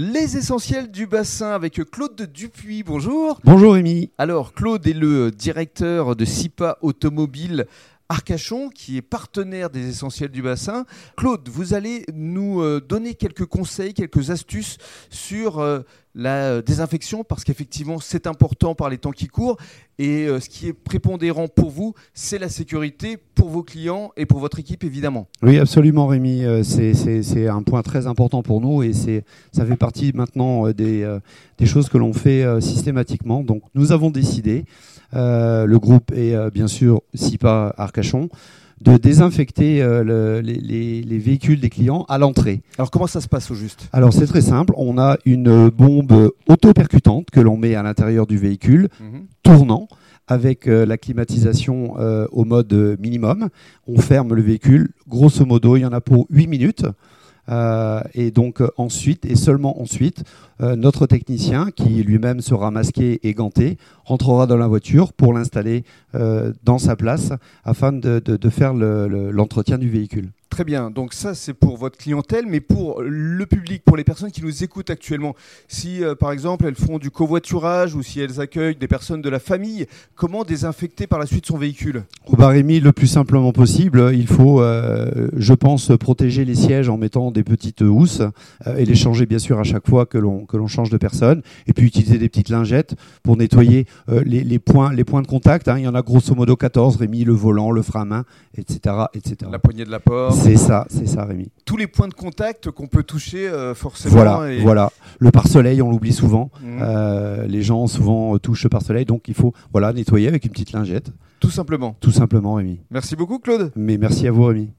Les essentiels du bassin avec Claude Dupuis. Bonjour. Bonjour Rémi. Alors, Claude est le directeur de SIPA Automobile Arcachon, qui est partenaire des essentiels du bassin. Claude, vous allez nous euh, donner quelques conseils, quelques astuces sur euh, la désinfection, parce qu'effectivement, c'est important par les temps qui courent. Et euh, ce qui est prépondérant pour vous, c'est la sécurité pour vos clients et pour votre équipe, évidemment. Oui, absolument, Rémi. C'est un point très important pour nous et ça fait partie maintenant des, des choses que l'on fait systématiquement. Donc, nous avons décidé, le groupe est bien sûr SIPA Arcachon, de désinfecter euh, les, véhicules des clients à l'entrée. Alors comment ça se passe au juste? Alors c'est très simple, on a une bombe auto-percutante que l'on met à l'intérieur du véhicule, mhm. tournant avec euh, la climatisation euh, au mode minimum. On ferme le véhicule, grosso modo il y en a pour 8 minutes. Et donc ensuite, et seulement ensuite, notre technicien, qui lui-même sera masqué et ganté, rentrera dans la voiture pour l'installer euh, dans sa place afin de, faire l'entretien du véhicule. Très bien, donc ça c'est pour votre clientèle, mais pour le public, pour les personnes qui nous écoutent actuellement, si euh, par exemple elles font du covoiturage ou si elles accueillent des personnes de la famille, comment désinfecter par la suite son véhicule? Au bar le plus simplement possible, il faut, euh, je pense, protéger les sièges en mettant des petites housses et les changer bien sûr à chaque fois que l'on change de personne, et puis utiliser des petites lingettes pour nettoyer euh, les, points, les points de contact. Hein. il y en a grosso modo 14, Rémi, le volant, le frein à main, etc., etc. La poignée de la porte. C'est ça, c'est ça, Rémi. Tous les points de contact qu'on peut toucher euh, forcément. Voilà, voilà. Le pare-soleil, on l'oublie souvent. Mmh. Euh, les gens souvent touchent le pare-soleil, donc il faut voilà, nettoyer avec une petite lingette. Tout simplement. Tout simplement, Rémi. Merci beaucoup, Claude. Mais merci à vous, Rémi.